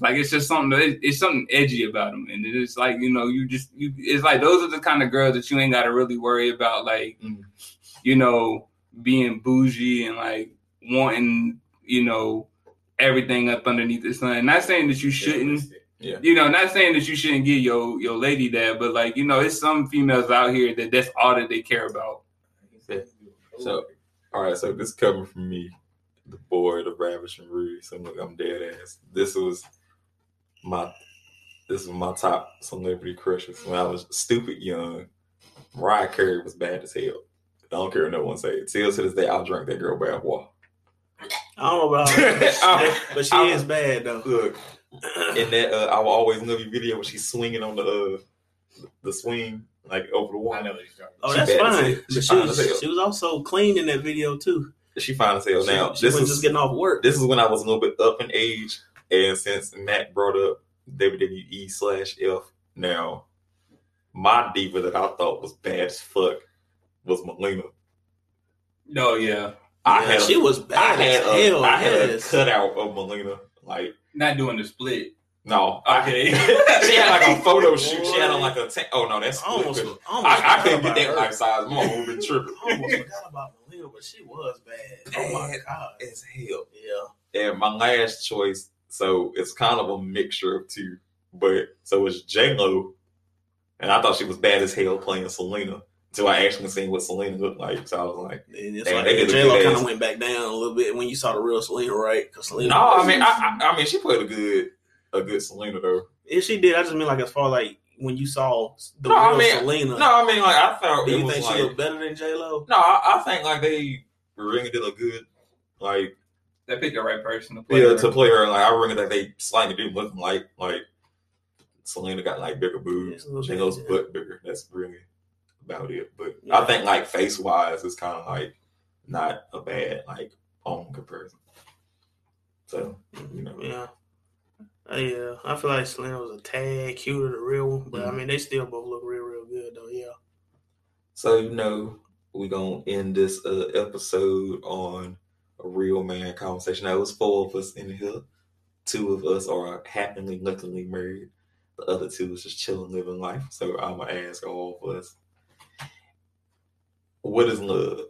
Speaker 4: like it's just something. That, it's something edgy about them, and it's like you know you just you. It's like those are the kind of girls that you ain't got to really worry about, like
Speaker 1: Mm.
Speaker 4: you know being bougie and like wanting, you know, everything up underneath the sun. Not saying that you shouldn't,
Speaker 1: Yeah.
Speaker 4: You know, not saying that you shouldn't give your your lady that, but like, you know, it's some females out here that that's all that they care about.
Speaker 1: So, all right. So this coming from me, the boy, the ravishing Rudy. So look, I'm dead ass. This was my, this was my top celebrity crushes when I was stupid young. Mariah Carey was bad as hell. I don't care what no one say. Still to this day, I'll drink that girl bad water.
Speaker 2: I don't know about that, but she
Speaker 1: I'm-
Speaker 2: is bad though.
Speaker 1: Look, in that uh, I will always love you video when she's swinging on the uh, the swing like over the
Speaker 3: I
Speaker 1: wall.
Speaker 3: know what you're talking
Speaker 2: Oh,
Speaker 1: She
Speaker 2: that's fine.
Speaker 1: She
Speaker 2: she
Speaker 1: fine
Speaker 2: was, she was also clean in that video too.
Speaker 1: She fine as hell. Now
Speaker 2: she, she
Speaker 1: this
Speaker 2: was
Speaker 1: was
Speaker 2: just getting off work.
Speaker 1: this is when I was a little bit up in age, and since Macc brought up WWE slash F, now my diva that I thought was bad as fuck was Melina.
Speaker 4: No, yeah.
Speaker 1: I
Speaker 2: Yeah,
Speaker 1: had
Speaker 2: she was
Speaker 1: I had
Speaker 2: as
Speaker 1: a,
Speaker 2: hell.
Speaker 1: I had
Speaker 2: yes.
Speaker 1: a cutout of Melina. Like
Speaker 4: Not doing the split.
Speaker 1: no,
Speaker 4: Okay.
Speaker 1: she had like a photo shoot. She had on like a tank. Oh no, that's
Speaker 2: I almost, almost
Speaker 1: I, I couldn't get that
Speaker 2: her.
Speaker 1: life size. My mom would tripping.
Speaker 2: I almost forgot about Melina, but she was bad. Oh my
Speaker 1: Bad.
Speaker 2: god.
Speaker 1: As hell.
Speaker 2: Yeah.
Speaker 1: And my last choice, so it's kind of a mixture of two, but so it's J Lo, and I thought she was bad as hell playing Selena until I actually seen what Selena looked like. So I was like,
Speaker 2: And it's
Speaker 1: Damn,
Speaker 2: like
Speaker 1: they did a
Speaker 2: J Lo kind of went back down a little bit when you saw the real Selena, right? Because Selena.
Speaker 1: no, I mean, I, I, I mean, she played a good, a good Selena though.
Speaker 2: if she did, I just mean like as far like when you saw the
Speaker 1: No, I
Speaker 2: real
Speaker 1: mean,
Speaker 2: Selena.
Speaker 1: No, I mean, like I thought
Speaker 2: do you think
Speaker 1: like,
Speaker 2: she looked better than J Lo?
Speaker 1: no, I, I think like they really did a good, like
Speaker 4: They picked the right person to play.
Speaker 1: yeah,
Speaker 4: her.
Speaker 1: to play her. Like I really think they slightly do look like like Selena got like bigger boobs,
Speaker 2: Yes, a little
Speaker 1: J
Speaker 2: bit,
Speaker 1: Lo's butt bigger. That's really about it. But. I think like face wise, it's kind of like not a bad like home comparison. So you know,
Speaker 2: Yeah. Uh, yeah, I feel like Selena was a tad cuter than the real one, but I
Speaker 1: Mhm.
Speaker 2: mean they still both look real, real good though. Yeah.
Speaker 1: so you know, we gonna end this uh, episode on a real man conversation. Now it was four of us in here. Two of us are happily, luckily married. The other two is just chilling, living life. So I'm gonna ask all of us, what is love?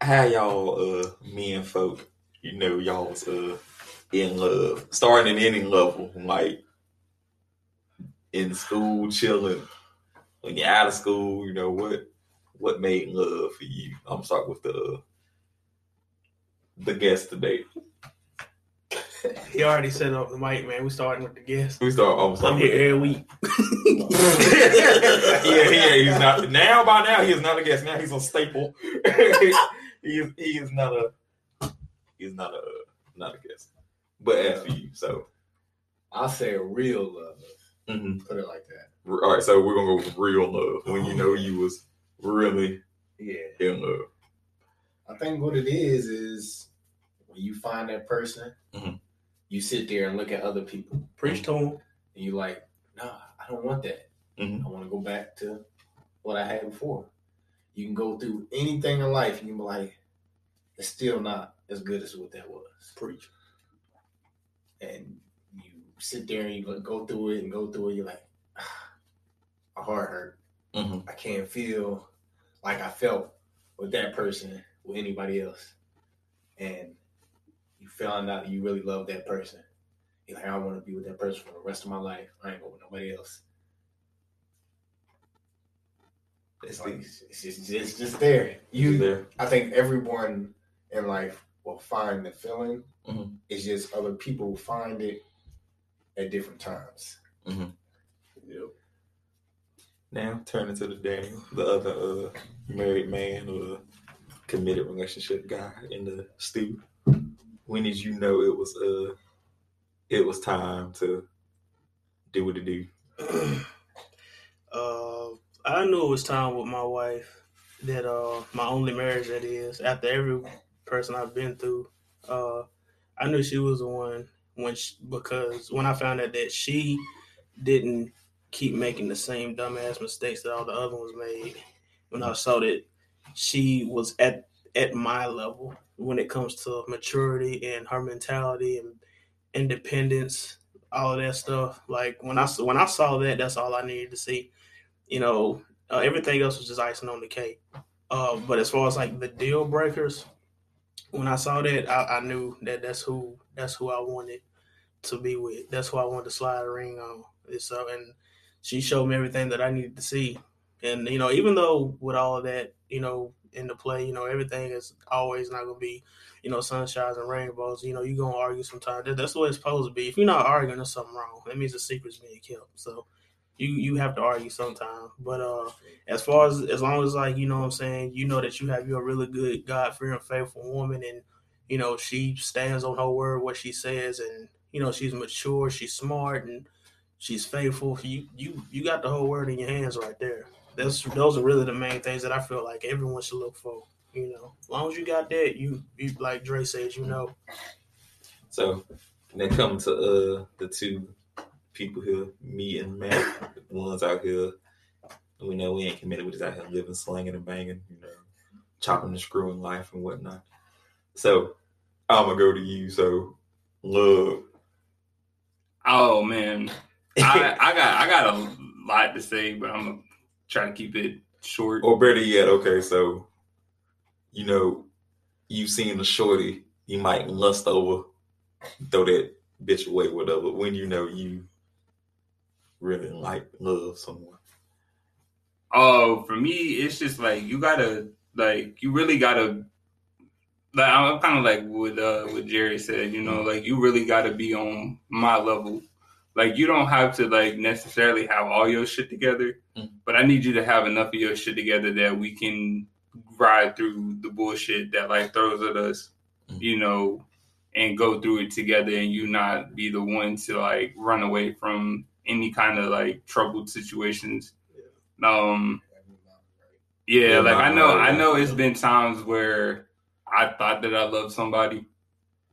Speaker 1: How y'all, uh, men folk, you know, y'all uh in love, starting and ending level, like in school, chilling. When you're out of school, you know what what made love for you? I'm start with the the guest today.
Speaker 2: He already set up the mic, man. We starting with the guest.
Speaker 1: We start. I'm
Speaker 2: I'm here
Speaker 1: with
Speaker 2: every week.
Speaker 1: yeah, yeah, he's not now. By now, he is not a guest. Now he's a staple. he is. He is not a. He's not a. Not a guest. But as for you, so
Speaker 3: I'll say a real love.
Speaker 1: mhm.
Speaker 3: Put it like that.
Speaker 1: all right. So we're gonna go with real love when you know you was really
Speaker 3: Yeah.
Speaker 1: in love.
Speaker 3: I think what it is is when you find that person,
Speaker 1: Mhm.
Speaker 3: you sit there and look at other people,
Speaker 2: Preach to them,
Speaker 3: and you like, nah, I don't want that.
Speaker 1: Mhm.
Speaker 3: I want to go back to what I had before. You can go through anything in life, and you be like, it's still not as good as what that was.
Speaker 2: Preach.
Speaker 3: And you sit there and you go- through it and go through it. You're like, ah, my heart hurt.
Speaker 1: Mhm.
Speaker 3: I can't feel like I felt with that person with anybody else. And you found out you really love that person. You're like, I want to be with that person for the rest of my life. I ain't going with nobody else. It's like it's just, it's just there. You,
Speaker 1: there.
Speaker 3: I think everyone in life will find the feeling.
Speaker 1: Mhm.
Speaker 3: It's just other people find it at different times.
Speaker 2: Yep.
Speaker 1: Now turning to the Daniel, the other uh, married man or committed relationship guy in the stew. When did you know it was uh it was time to do what it do?
Speaker 2: uh, I knew it was time with my wife. That uh, my only marriage that is. After every person I've been through, uh, I knew she was the one when she, because when I found out that she didn't keep making the same dumbass mistakes that all the other ones made. When I saw that she was at at my level when it comes to maturity and her mentality and independence, all of that stuff. Like when I when I saw that, that's all I needed to see. You know, uh, everything else was just icing on the cake. Uh, but as far as like the deal breakers, when I saw that, I, I knew that that's who that's who I wanted to be with. That's who I wanted to slide a ring on. And so, and she showed me everything that I needed to see. And you know, even though with all of that, you know, in the play, you know, everything is always not gonna be, you know, sunshines and rainbows. You know, you're gonna argue sometimes. That's the way it's supposed to be. If you're not arguing, there's something wrong. That means the secret's being kept. So you you have to argue sometime. But uh as far as as long as like, you know what I'm saying, you know that you have your really good God fearing faithful woman and you know, she stands on her word what she says and you know, she's mature, she's smart and she's faithful. You you you got the whole word in your hands right there. That's those are really the main things that I feel like everyone should look for. You know, as long as you got that, you, you like Dre says, you know.
Speaker 1: So then come to uh the two people here, me and Matt, the ones out here. We know we ain't committed. We just out here living, slinging and banging, you know, chopping and screwing life and whatnot. So I'm gonna go to you. So love.
Speaker 4: Oh man, I, I got I got a lot to say, but I'm gonna try to keep it short.
Speaker 1: or better yet, okay, so you know, you've seen the shorty, you might lust over, throw that bitch away, whatever. When you know you really like love someone.
Speaker 4: Oh, for me, it's just like you gotta like you really gotta like I'm kind of like what uh what Jerry said, you know, like you really gotta be on my level. Like you don't have to like necessarily have all your shit together,
Speaker 1: Mm.
Speaker 4: but I need you to have enough of your shit together that we can ride through the bullshit that life throws at us,
Speaker 1: Mm.
Speaker 4: you know, and go through it together and you not be the one to like run away from any kind of like troubled situations. Um yeah,
Speaker 1: Yeah,
Speaker 4: like I know,
Speaker 1: nah,
Speaker 4: I know it's been times where I thought that I loved somebody,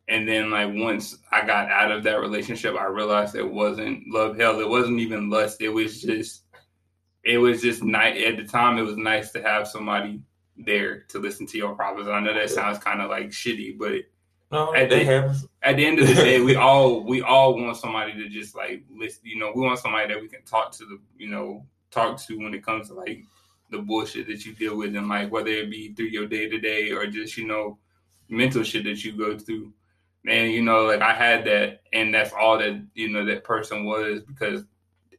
Speaker 4: and then like once I got out of that relationship, I realized it wasn't love. Hell, it wasn't even lust. It was just, it was just nice. At the time, it was nice to have somebody there to listen to your problems. I know that sounds kind of like shitty, but
Speaker 1: No,
Speaker 4: At the- at the end of the day, we all we all want somebody to just like listen. You know, we want somebody that we can talk to the you know talk to when it comes to like the bullshit that you deal with, and like whether it be through your day to day or just you know mental shit that you go through. And you know, like I had that, and that's all that you know that person was because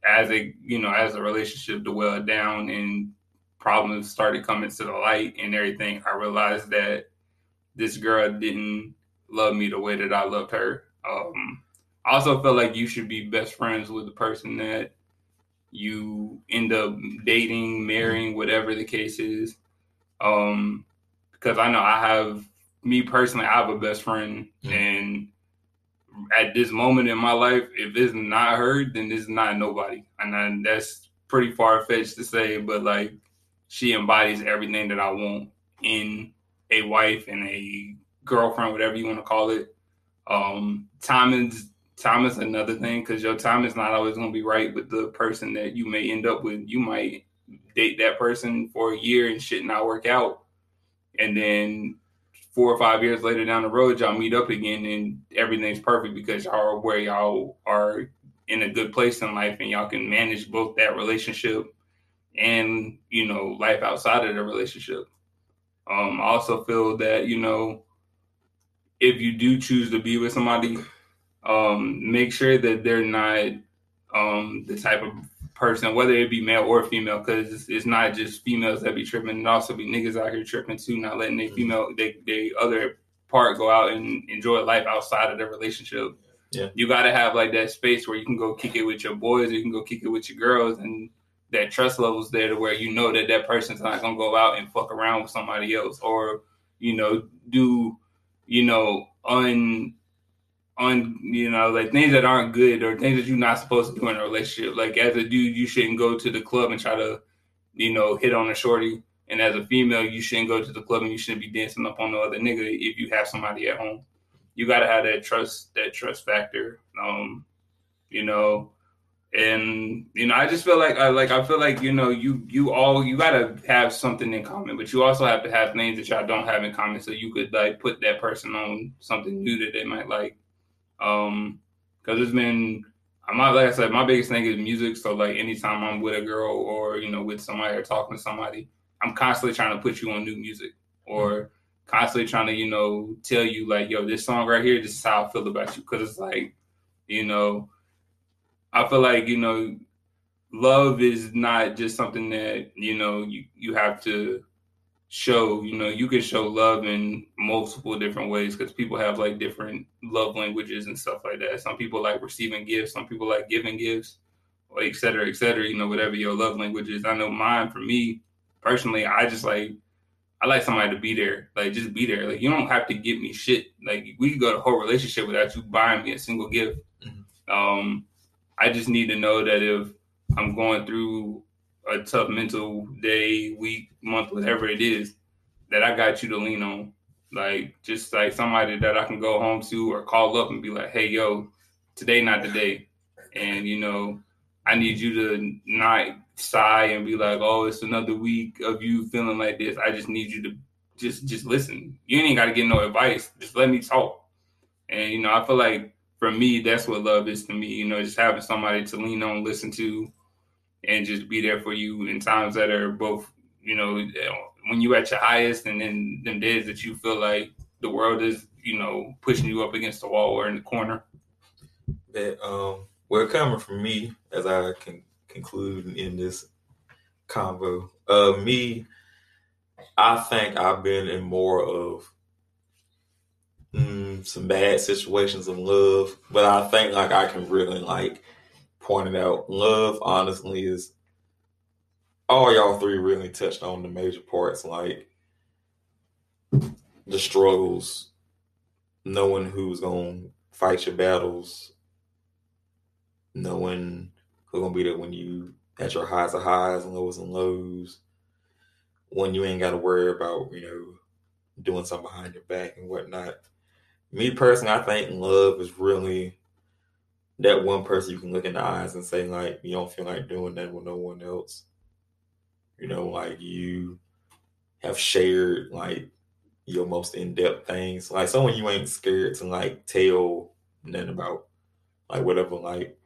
Speaker 4: as a you know as a relationship dwelled down and problems started coming to the light and everything, I realized that this girl didn't love me the way that I loved her. Um, I also felt like you should be best friends with the person that you end up dating, marrying, whatever the case is. Um, because I know I have me personally, I have a best friend,
Speaker 1: Mhm.
Speaker 4: and at this moment in my life, if it's not her, then it's not nobody, and that's pretty far fetched to say, but like she embodies everything that I want in a wife and a girlfriend, whatever you want to call it. Um, time is time is another thing because your time is not always going to be right with the person that you may end up with. You might date that person for a year and shit not work out, and then four or five years later down the road, y'all meet up again and everything's perfect because y'all are where y'all are in a good place in life and y'all can manage both that relationship and you know life outside of the relationship. Um, I also feel that you know if you do choose to be with somebody, um, make sure that they're not um, the type of person, whether it be male or female, because it's, it's not just females that be tripping, it also be niggas out here tripping too, not letting their mm-hmm. female, they, they other part go out and enjoy life outside of their relationship.
Speaker 1: Yeah.
Speaker 4: You got to have like that space where you can go kick it with your boys, or you can go kick it with your girls, and that trust level's there to where you know that that person's not gonna go out and fuck around with somebody else, or you know do you know un on you know like things that aren't good or things that you're not supposed to do in a relationship. Like as a dude, you shouldn't go to the club and try to you know hit on a shorty, and as a female, you shouldn't go to the club and you shouldn't be dancing up on the other nigga if you have somebody at home. You got to have that trust that trust factor. Um, you know. And you know, I just feel like I like I feel like you know you you all you gotta have something in common, but you also have to have things that y'all don't have in common, so you could like put that person on something new that they might like. Um, because it's been I'm like I said, my biggest thing is music. So like anytime I'm with a girl or you know with somebody or talking to somebody, I'm constantly trying to put you on new music or constantly trying to you know tell you like yo this song right here, this is how I feel about you. Because it's like you know, I feel like you know, love is not just something that you know you you have to show you know you can show love in multiple different ways because people have like different love languages and stuff like that. Some people like receiving gifts some people like giving gifts or et cetera et cetera you know whatever your love language is. I know mine for me personally i just like i like somebody to be there like just be there. Like you don't have to give me shit. Like we could go the whole relationship without you buying me a single gift.
Speaker 1: Mhm.
Speaker 4: um i just need to know that if i'm going through a tough mental day, week, month, whatever it is, that I got you to lean on. Like just like somebody that I can go home to or call up and be like, hey yo, today not the day. And you know, I need you to not sigh and be like, oh, it's another week of you feeling like this. I just need you to just just listen. You ain't got to get no advice. Just let me talk. And you know, I feel like for me, that's what love is to me. You know, just having somebody to lean on, listen to, and just be there for you in times that are both, you know, when you're at your highest, and then them days that you feel like the world is, you know, pushing you up against the wall or in the corner.
Speaker 1: That um, well, coming from me, as I can conclude in this convo, uh, me, I think I've been in more of mm, some bad situations of love, but I think like I can really like point it out. Love, honestly, is all y'all three really touched on the major parts, like the struggles, knowing who's gonna fight your battles, knowing who's gonna be there when you at your highs of highs and lows and lows, when you ain't gotta worry about, you know, doing something behind your back and whatnot. Me personally, I think love is really that one person you can look in the eyes and say, like, you don't feel like doing that with no one else. You know, like you have shared like your most in depth things. Like someone you ain't scared to like tell nothing about. Like whatever like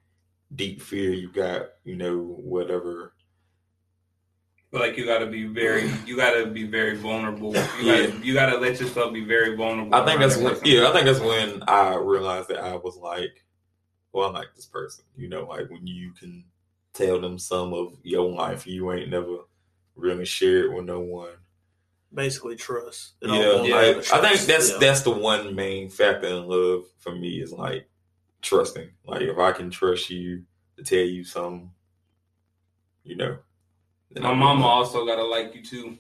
Speaker 1: deep fear you got, you know, whatever.
Speaker 4: Like you gotta be very you gotta be very vulnerable. You
Speaker 1: Yeah.
Speaker 4: gotta you gotta let yourself be very vulnerable.
Speaker 1: I think that's when yeah, I think that's when I realized that I was like, well, I'm like this person. You know, like when you can tell them some of your life you ain't never really shared with no one.
Speaker 2: Basically, trust. It all
Speaker 1: Yeah,
Speaker 2: boils down
Speaker 1: like, I think that's
Speaker 2: Yeah.
Speaker 1: that's the one main factor in love for me is like trusting. Like if I can trust you to tell you something, you know. then
Speaker 4: My
Speaker 1: I
Speaker 4: mama
Speaker 1: know.
Speaker 4: also gotta like you too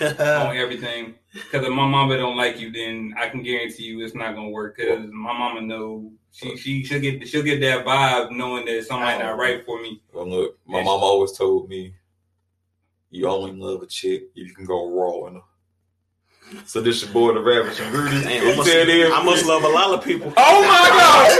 Speaker 4: on everything. Because if my mama don't like you, then I can guarantee you it's not gonna work. Because my mama know she she she'll get she'll get that vibe knowing that somebody not right for me.
Speaker 1: Well, look, my
Speaker 4: Yes.
Speaker 1: mom always told me, you only love a chick if you can go raw in her. So this your boy, the Ravishing Rudy.
Speaker 2: Damn, I must. I must love a lot of people.
Speaker 1: Oh my God!